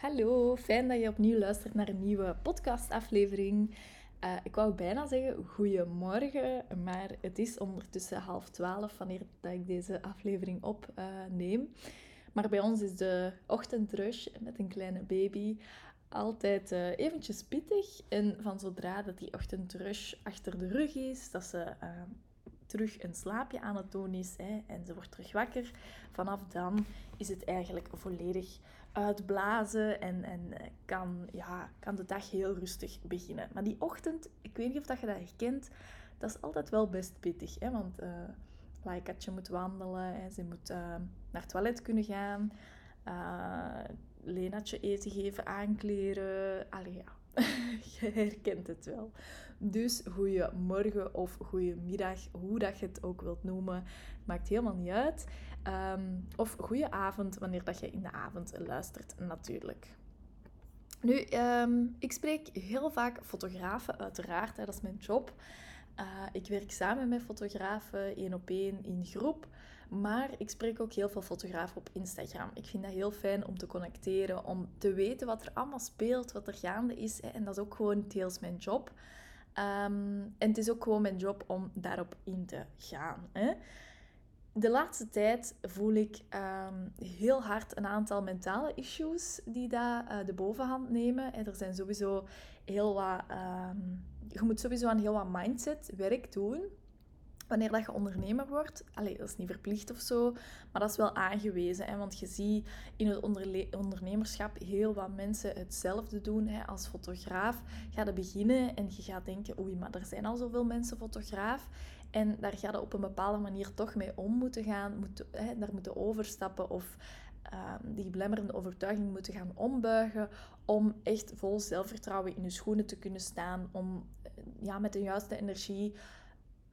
Hallo, fijn dat je opnieuw luistert naar een nieuwe podcastaflevering. Uh, ik wou bijna zeggen goedemorgen, maar het is ondertussen half twaalf wanneer dat ik deze aflevering opneem. Maar bij ons is de ochtendrush met een kleine baby altijd uh, eventjes pittig. En van zodra dat die ochtendrush achter de rug is, dat ze terug een slaapje aan het doen is hè, en ze wordt terug wakker, vanaf dan is het eigenlijk volledig uitblazen en, en eh, kan, ja, kan de dag heel rustig beginnen. Maar die ochtend, ik weet niet of dat je dat herkent, dat is altijd wel best pittig. Hè? Want uh, Laikatje moet wandelen, hè? ze moet uh, naar het toilet kunnen gaan, uh, Lenatje eten geven, aankleren. Allee, ja, je herkent het wel. Dus goeiemorgen of goeiemiddag, hoe dat je het ook wilt noemen, maakt helemaal niet uit. Um, of goeie avond, wanneer dat je in de avond luistert natuurlijk. Nu, um, ik spreek heel vaak fotografen, uiteraard, hè, dat is mijn job. Uh, ik werk samen met fotografen, één op één in groep. Maar ik spreek ook heel veel fotografen op Instagram. Ik vind dat heel fijn om te connecteren, om te weten wat er allemaal speelt, wat er gaande is. Hè. En dat is ook gewoon deels mijn job. Um, en het is ook gewoon mijn job om daarop in te gaan. Hè de laatste tijd voel ik um, heel hard een aantal mentale issues die daar uh, de bovenhand nemen. En er zijn sowieso heel wat... Um, je moet sowieso aan heel wat mindset werk doen wanneer dat je ondernemer wordt, allee, dat is niet verplicht of zo, maar dat is wel aangewezen. Hè? Want je ziet in het ondernemerschap heel wat mensen hetzelfde doen. Hè? Als fotograaf ga je beginnen en je gaat denken, oei, maar er zijn al zoveel mensen fotograaf. En daar ga je op een bepaalde manier toch mee om moeten gaan, moet, hè, daar moeten overstappen of uh, die belemmerende overtuiging moeten gaan ombuigen om echt vol zelfvertrouwen in je schoenen te kunnen staan, om eh, ja, met de juiste energie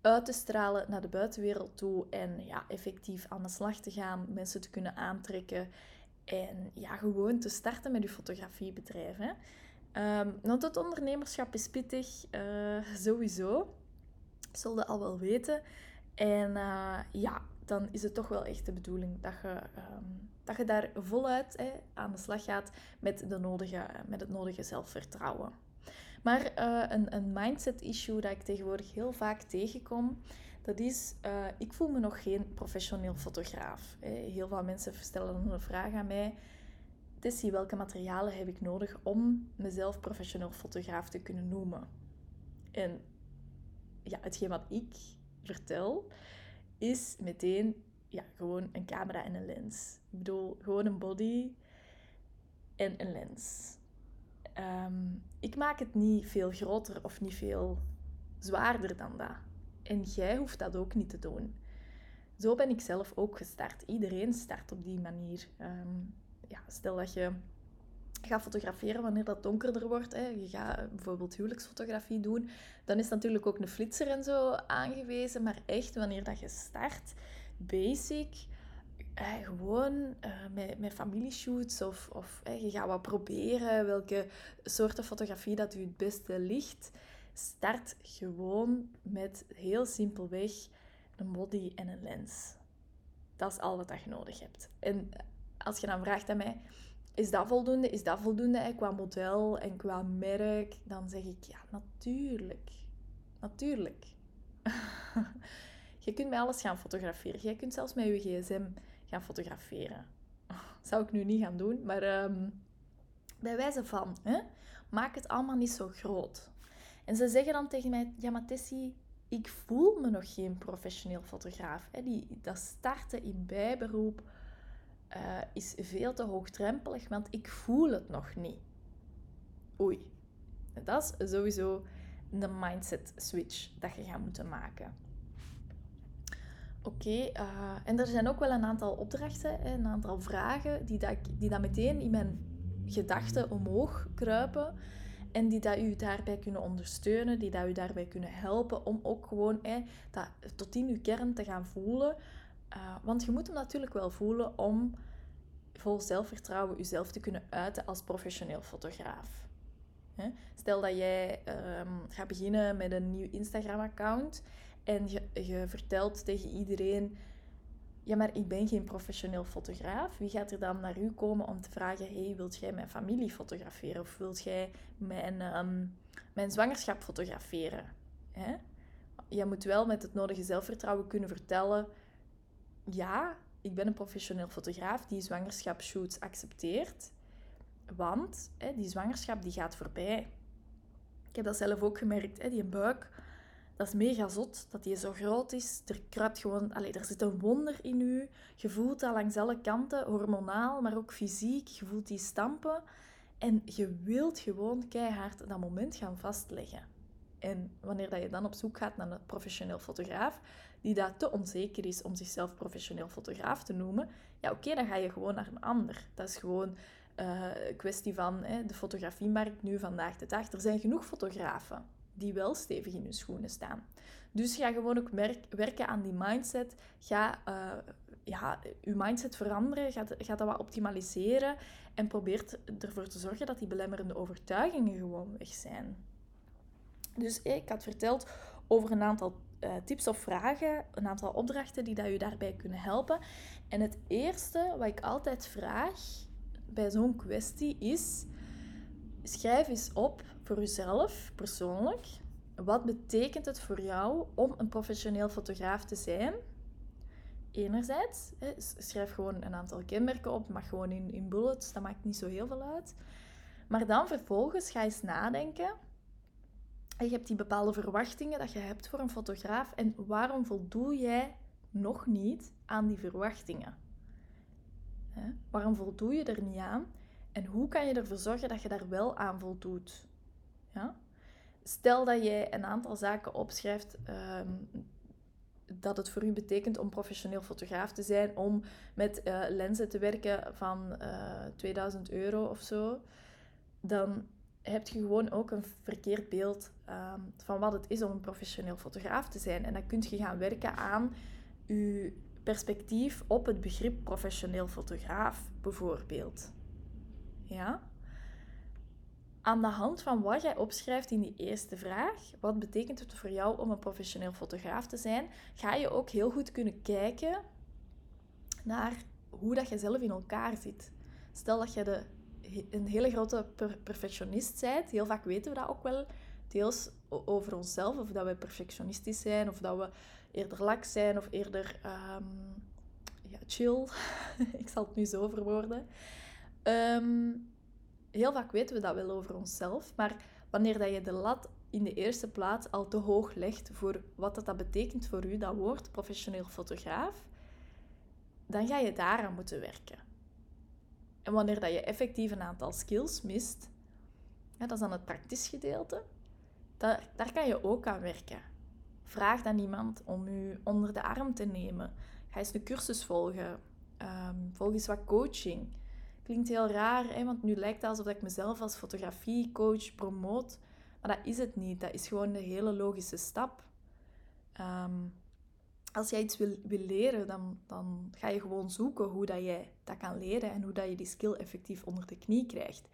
uit te stralen naar de buitenwereld toe en ja, effectief aan de slag te gaan, mensen te kunnen aantrekken en ja, gewoon te starten met je fotografiebedrijf. Hè. Um, want ondernemerschap is pittig, uh, sowieso. Zullen al wel weten. En uh, ja, dan is het toch wel echt de bedoeling dat je, um, dat je daar voluit hè, aan de slag gaat met, de nodige, met het nodige zelfvertrouwen. Maar uh, een, een mindset issue dat ik tegenwoordig heel vaak tegenkom, dat is, uh, ik voel me nog geen professioneel fotograaf. Heel veel mensen stellen een vraag aan mij. Tessie, welke materialen heb ik nodig om mezelf professioneel fotograaf te kunnen noemen? En ja, hetgeen wat ik vertel, is meteen ja, gewoon een camera en een lens. Ik bedoel, gewoon een body en een lens. Um, ik maak het niet veel groter of niet veel zwaarder dan dat. En jij hoeft dat ook niet te doen. Zo ben ik zelf ook gestart. Iedereen start op die manier. Um, ja, stel dat je gaat fotograferen wanneer dat donkerder wordt. Hè. Je gaat bijvoorbeeld huwelijksfotografie doen. Dan is natuurlijk ook een flitser en zo aangewezen. Maar echt, wanneer dat je start, basic, eh, gewoon uh, met, met familieshoots of, of eh, je gaat wat proberen welke soorten fotografie dat u het beste ligt. Start gewoon met heel simpelweg een body en een lens. Dat is al wat je nodig hebt. En als je dan vraagt aan mij, is dat voldoende? Is dat voldoende qua model en qua merk? Dan zeg ik, ja, natuurlijk. Natuurlijk. je kunt bij alles gaan fotograferen. Je kunt zelfs met je gsm gaan fotograferen. Zou ik nu niet gaan doen, maar um, bij wijze van, hè, maak het allemaal niet zo groot. En ze zeggen dan tegen mij, ja maar Tessie, ik voel me nog geen professioneel fotograaf. Hè. Die, dat starten in bijberoep uh, is veel te hoogdrempelig, want ik voel het nog niet. Oei. Dat is sowieso de mindset switch dat je gaat moeten maken. Oké, uh, en er zijn ook wel een aantal opdrachten, een aantal vragen die, dat, die dat meteen in mijn gedachten omhoog kruipen. En die dat u daarbij kunnen ondersteunen, die dat u daarbij kunnen helpen om ook gewoon eh, dat tot in uw kern te gaan voelen. Uh, want je moet hem natuurlijk wel voelen om vol zelfvertrouwen jezelf te kunnen uiten als professioneel fotograaf. Stel dat jij um, gaat beginnen met een nieuw Instagram-account en je, je vertelt tegen iedereen ja, maar ik ben geen professioneel fotograaf. Wie gaat er dan naar u komen om te vragen: hey, wilt jij mijn familie fotograferen? Of wilt jij mijn, ehm, mijn zwangerschap fotograferen? Hè? Je moet wel met het nodige zelfvertrouwen kunnen vertellen: ja, ik ben een professioneel fotograaf die zwangerschapsshoots accepteert. Want hè, die zwangerschap die gaat voorbij. Ik heb dat zelf ook gemerkt, hè, die buik dat is mega zot, dat die zo groot is. Er kruipt gewoon... Allez, er zit een wonder in u. Je voelt dat langs alle kanten, hormonaal, maar ook fysiek. Je voelt die stampen. En je wilt gewoon keihard dat moment gaan vastleggen. En wanneer dat je dan op zoek gaat naar een professioneel fotograaf, die dat te onzeker is om zichzelf professioneel fotograaf te noemen, ja oké, dan ga je gewoon naar een ander. Dat is gewoon uh, een kwestie van hè, de fotografiemarkt nu vandaag de dag. Er zijn genoeg fotografen die wel stevig in hun schoenen staan. Dus ga gewoon ook werken aan die mindset. Ga uh, ja, je mindset veranderen. Ga, ga dat wat optimaliseren. En probeer ervoor te zorgen dat die belemmerende overtuigingen gewoon weg zijn. Dus ik had verteld over een aantal uh, tips of vragen, een aantal opdrachten die dat je daarbij kunnen helpen. En het eerste wat ik altijd vraag bij zo'n kwestie is: schrijf eens op voor jezelf persoonlijk. Wat betekent het voor jou om een professioneel fotograaf te zijn? Enerzijds, schrijf gewoon een aantal kenmerken op, mag gewoon in, in bullets, dat maakt niet zo heel veel uit. Maar dan vervolgens ga je eens nadenken. Je hebt die bepaalde verwachtingen dat je hebt voor een fotograaf en waarom voldoe jij nog niet aan die verwachtingen? Waarom voldoe je er niet aan? En hoe kan je ervoor zorgen dat je daar wel aan voldoet? Ja? Stel dat jij een aantal zaken opschrijft ehm, dat het voor u betekent om professioneel fotograaf te zijn, om met uh, lenzen te werken van uh, eh, 2000 euro of zo, dan heb je gewoon ook een verkeerd beeld ehm, van wat het is om een professioneel fotograaf te zijn. En dan kun je gaan werken aan je perspectief op het begrip professioneel fotograaf, bijvoorbeeld. Ja? Aan de hand van wat jij opschrijft in die eerste vraag, wat betekent het voor jou om een professioneel fotograaf te zijn, ga je ook heel goed kunnen kijken naar hoe dat je zelf in elkaar zit. Stel dat je de, een hele grote perfectionist bent, heel vaak weten we dat ook wel, deels over onszelf, of dat we perfectionistisch zijn, of dat we eerder laks zijn, of eerder um, ja, chill. Ik zal het nu zo verwoorden. Um, heel vaak weten we dat wel over onszelf, maar wanneer dat je de lat in de eerste plaats al te hoog legt voor wat dat, dat betekent voor u, dat woord professioneel fotograaf, dan ga je daaraan moeten werken. En wanneer dat je effectief een aantal skills mist, dat is dan het praktisch gedeelte, daar, daar kan je ook aan werken. Vraag dan iemand om u onder de arm te nemen. Ga eens een cursus volgen. Um, volg eens wat coaching. Klinkt heel raar, hè? want nu lijkt het alsof ik mezelf als fotografiecoach promoot. Maar dat is het niet. Dat is gewoon een hele logische stap. Ehm, als jij iets wil, leren, dan, dan ga je gewoon zoeken hoe dat jij dat kan leren en hoe dat je die skill effectief onder de knie krijgt.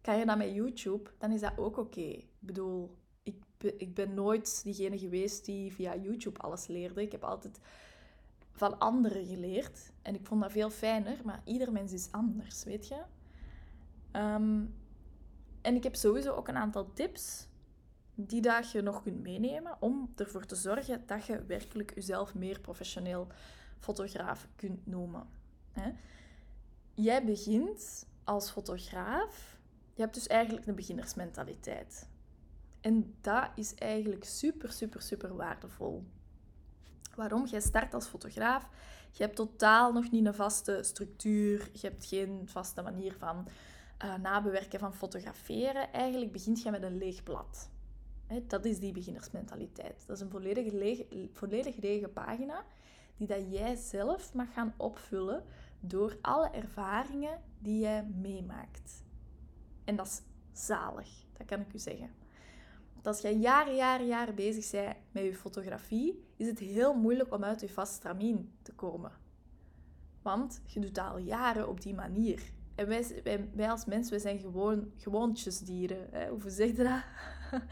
Kan je dat met YouTube, dan is dat ook oké. Ik bedoel, ik, ik ben nooit diegene geweest die via YouTube alles leerde. Ik heb altijd van anderen geleerd. En ik vond dat veel fijner, maar ieder mens is anders, weet je. Ehm, en ik heb sowieso ook een aantal tips die je nog kunt meenemen om ervoor te zorgen dat je werkelijk jezelf meer professioneel fotograaf kunt noemen. Jij begint als fotograaf, je hebt dus eigenlijk een beginnersmentaliteit. En dat is eigenlijk super, super, super waardevol. Waarom? Jij start als fotograaf. Je hebt totaal nog niet een vaste structuur. Je hebt geen vaste manier van uh, nabewerken van fotograferen. Eigenlijk begint je met een leeg blad. Dat is die beginnersmentaliteit. Dat is een volledig lege, volledig lege pagina die dat jij zelf mag gaan opvullen door alle ervaringen die jij meemaakt. En dat is zalig, dat kan ik u zeggen als je jaren, jaren, jaren bezig bent met je fotografie, is het heel moeilijk om uit je vast stramien te komen. Want je doet dat al jaren op die manier. En wij, wij, als mensen, zijn gewoon gewoontjesdieren. Hè? Hoe zeg je dat?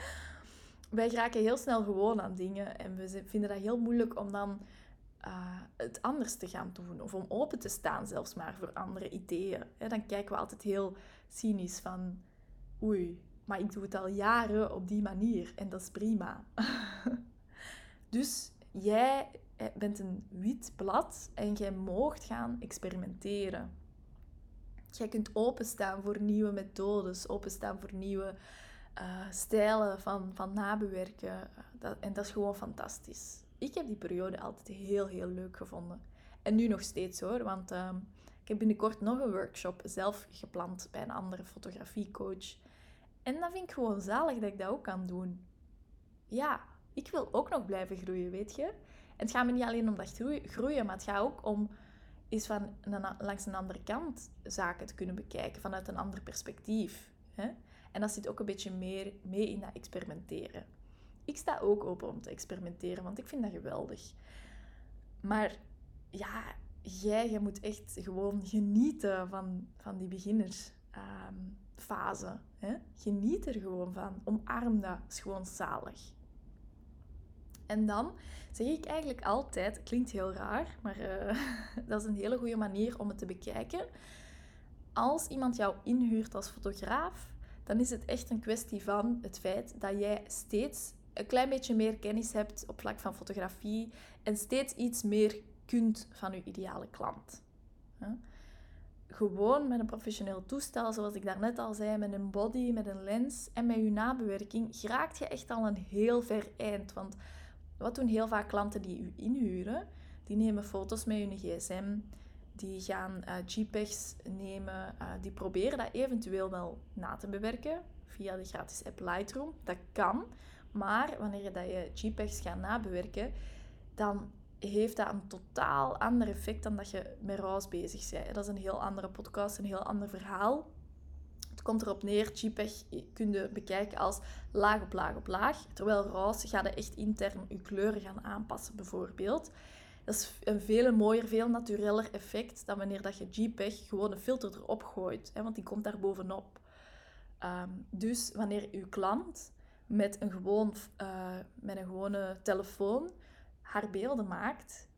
wij raken heel snel gewoon aan dingen. En we vinden dat heel moeilijk om dan uh, het anders te gaan doen. Of om open te staan zelfs maar voor andere ideeën. dan kijken we altijd heel cynisch van... Oei, maar ik doe het al jaren op die manier. En dat is prima. dus jij eh, bent een wit blad en jij moogt gaan experimenteren. Jij kunt openstaan voor nieuwe methodes, openstaan voor nieuwe uh, stijlen van, van nabewerken. Dat, en dat is gewoon fantastisch. Ik heb die periode altijd heel, heel leuk gevonden. En nu nog steeds hoor, want ehm, ik heb binnenkort nog een workshop zelf gepland bij een andere fotografiecoach. En dat vind ik gewoon zalig dat ik dat ook kan doen. Ja, ik wil ook nog blijven groeien, weet je. En het gaat me niet alleen om dat groeien, maar het gaat ook om eens van langs een andere kant zaken te kunnen bekijken, vanuit een ander perspectief. Hè? En dat zit ook een beetje meer mee in dat experimenteren. Ik sta ook open om te experimenteren, want ik vind dat geweldig. Maar ja, jij, jij moet echt gewoon genieten van, van die beginnersfase. Geniet er gewoon van. Omarm dat. is gewoon zalig. En dan zeg ik eigenlijk altijd, klinkt heel raar, maar uh, dat is een hele goede manier om het te bekijken. Als iemand jou inhuurt als fotograaf, dan is het echt een kwestie van het feit dat jij steeds een klein beetje meer kennis hebt op vlak van fotografie en steeds iets meer kunt van je ideale klant. Gewoon met een professioneel toestel, zoals ik daarnet al zei, met een body, met een lens en met je nabewerking, geraakt je echt al een heel ver eind. Want wat doen heel vaak klanten die u inhuren? Die nemen foto's met hun gsm, die gaan uh, JPEGs nemen, uh, die proberen dat eventueel wel na te bewerken via de gratis app Lightroom. Dat kan, maar wanneer je, dat je JPEGs gaat nabewerken, dan heeft dat een totaal ander effect dan dat je met RAWs bezig bent. Dat is een heel andere podcast, een heel ander verhaal. Het komt erop neer, JPEG kun je bekijken als laag op laag op laag. Terwijl RAWs gaat echt intern je kleuren gaan aanpassen, bijvoorbeeld. Dat is een veel mooier, veel natureller effect dan wanneer dat je JPEG gewoon een filter erop gooit. Hè, want die komt daar bovenop. Ehm, dus wanneer uw klant met een, gewoon, uh, met een gewone telefoon haar beelden maakt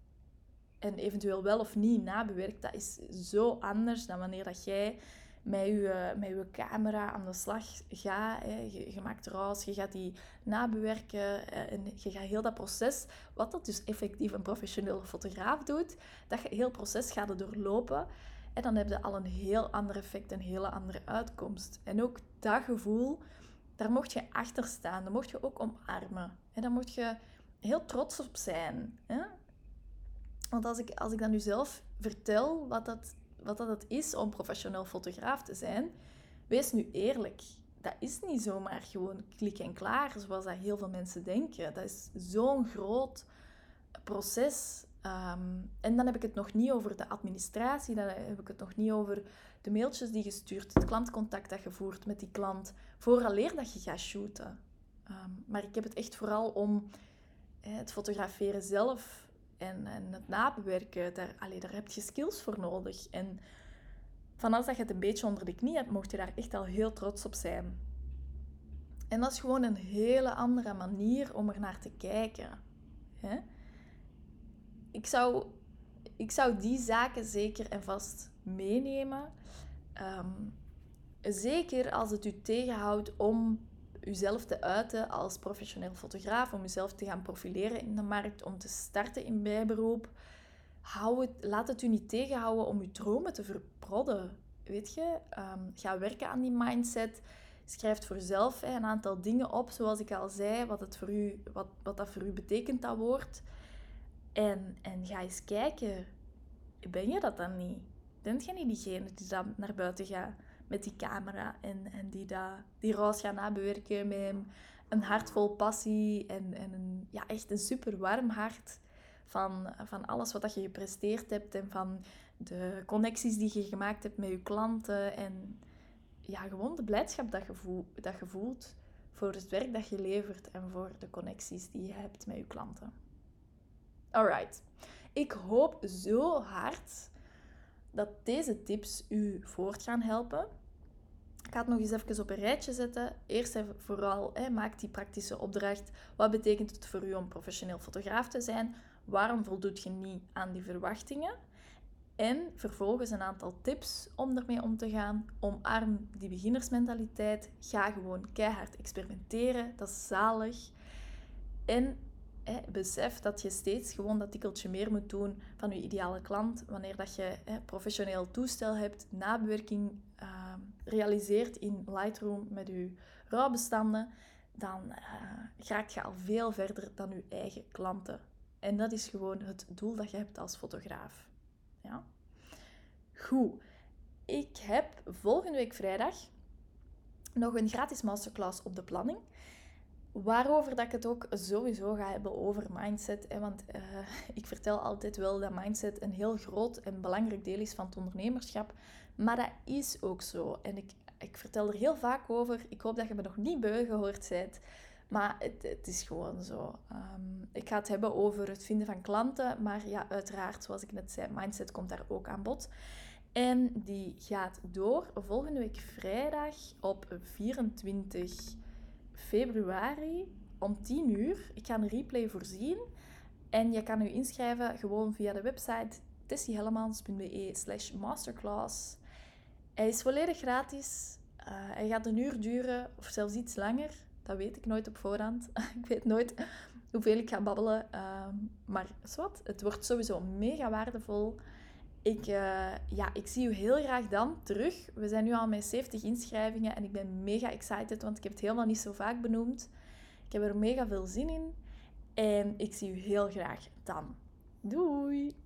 en eventueel wel of niet nabewerkt, dat is zo anders dan wanneer dat jij met je, met camera aan de slag gaat. Hè. Je, je, maakt raus, je gaat die nabewerken eh, en je gaat heel dat proces, wat dat dus effectief een professionele fotograaf doet, dat je heel proces gaat doorlopen. En dan heb je al een heel ander effect, een hele andere uitkomst. En ook dat gevoel, daar mocht je achter staan. Dat mocht je ook omarmen. En daar mocht je heel trots op zijn. Hè? Want als ik, als ik dan nu zelf vertel wat dat wat dat het is om professioneel fotograaf te zijn, wees nu eerlijk. Dat is niet zomaar gewoon klik en klaar, zoals dat heel veel mensen denken. Dat is zo'n groot proces. Ehm, en dan heb ik het nog niet over de administratie, dan heb ik het nog niet over de mailtjes die je stuurt, het klantcontact dat je voert met die klant, vooraleer dat je gaat shooten. Ehm, maar ik heb het echt vooral om het fotograferen zelf en, en het nabewerken, daar, allee, daar heb je skills voor nodig. En vanaf dat je het een beetje onder de knie hebt, mocht je daar echt al heel trots op zijn. En dat is gewoon een hele andere manier om er naar te kijken. Hè? Ik, zou, ik zou die zaken zeker en vast meenemen. Ehm, zeker als het u tegenhoudt om uzelf te uiten als professioneel fotograaf, om uzelf te gaan profileren in de markt, om te starten in bijberoep. Hou het, laat het u niet tegenhouden om uw dromen te verprodden. Weet je, um, ga werken aan die mindset. Schrijf voor zelf een aantal dingen op, zoals ik al zei, wat, het voor u, wat, wat dat voor u betekent, dat woord. En, en ga eens kijken, ben je dat dan niet? Bent je niet diegene die dan naar buiten gaat? Met die camera en, en die, die roos gaan nabewerken met een hart vol passie en, en een, ja, echt een super warm hart van, van alles wat dat je gepresteerd hebt en van de connecties die je gemaakt hebt met je klanten en ja, gewoon de blijdschap dat je, voelt, dat je voelt voor het werk dat je levert en voor de connecties die je hebt met je klanten. Alright. Ik hoop zo hard dat deze tips u voort gaan helpen. Ik ga het nog eens even op een rijtje zetten. Eerst en vooral, hè, maak die praktische opdracht. Wat betekent het voor u om professioneel fotograaf te zijn? waarom voldoet je niet aan die verwachtingen? En vervolgens een aantal tips om ermee om te gaan. Omarm die beginnersmentaliteit. Ga gewoon keihard experimenteren. Dat is zalig. En besef dat je steeds gewoon dat tikkeltje meer moet doen van je ideale klant. Wanneer dat je professioneel toestel hebt, nabewerking uh, realiseert in Lightroom met je rouwbestanden, dan uh, raak je al veel verder dan je eigen klanten. En dat is gewoon het doel dat je hebt als fotograaf. Ja? Goed. Ik heb volgende week vrijdag nog een gratis masterclass op de planning. Waarover dat ik het ook sowieso ga hebben over mindset. Hè? Want uh, ik vertel altijd wel dat mindset een heel groot en belangrijk deel is van het ondernemerschap. Maar dat is ook zo. En ik, ik vertel er heel vaak over. Ik hoop dat je me nog niet beu gehoord bent. Maar het, het is gewoon zo. Um, ik ga het hebben over het vinden van klanten. Maar ja, uiteraard, zoals ik net zei, mindset komt daar ook aan bod. En die gaat door volgende week vrijdag op 24 februari om 10 uur. Ik ga een replay voorzien. En je kan je inschrijven gewoon via de website tessiehellemans.be slash masterclass. Hij is volledig gratis. Uh, hij gaat een uur duren of zelfs iets langer. Dat weet ik nooit op voorhand. ik weet nooit hoeveel ik ga babbelen. Uh, maar wat, het wordt sowieso mega waardevol. Ik, uh, ja, ik zie u heel graag dan terug. We zijn nu al met 70 inschrijvingen en ik ben mega excited, want ik heb het helemaal niet zo vaak benoemd. Ik heb er mega veel zin in en ik zie u heel graag dan. Doei!